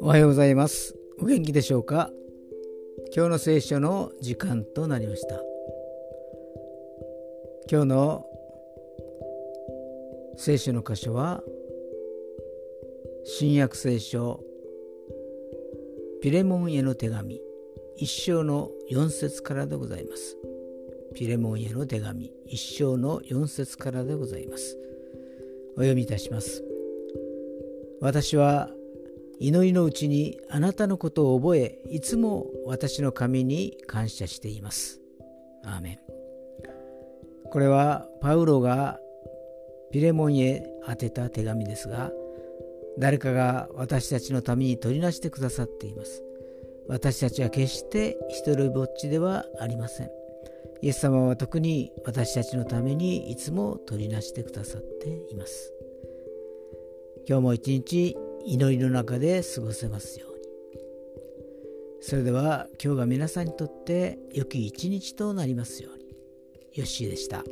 おはようございます。お元気でしょうか？今日の聖書の時間となりました。今日の聖書の箇所は新約聖書ピレモンへの手紙一章の四節からでございます。ピレモンへの手紙一章の四節からでございます。お読みいたします。私は祈りのうちにあなたのことを覚えいつも私の神に感謝しています。アーメン。これはパウロがピレモンへ宛てた手紙ですが誰かが私たちのために取りなしてくださっています。私たちは決して一人ぼっちではありません。イエス様は特に私たちのためにいつも取りなしてくださっています。今日も一日祈りの中で過ごせますように。それでは今日が皆さんにとって良き一日となりますように。よッしーでした。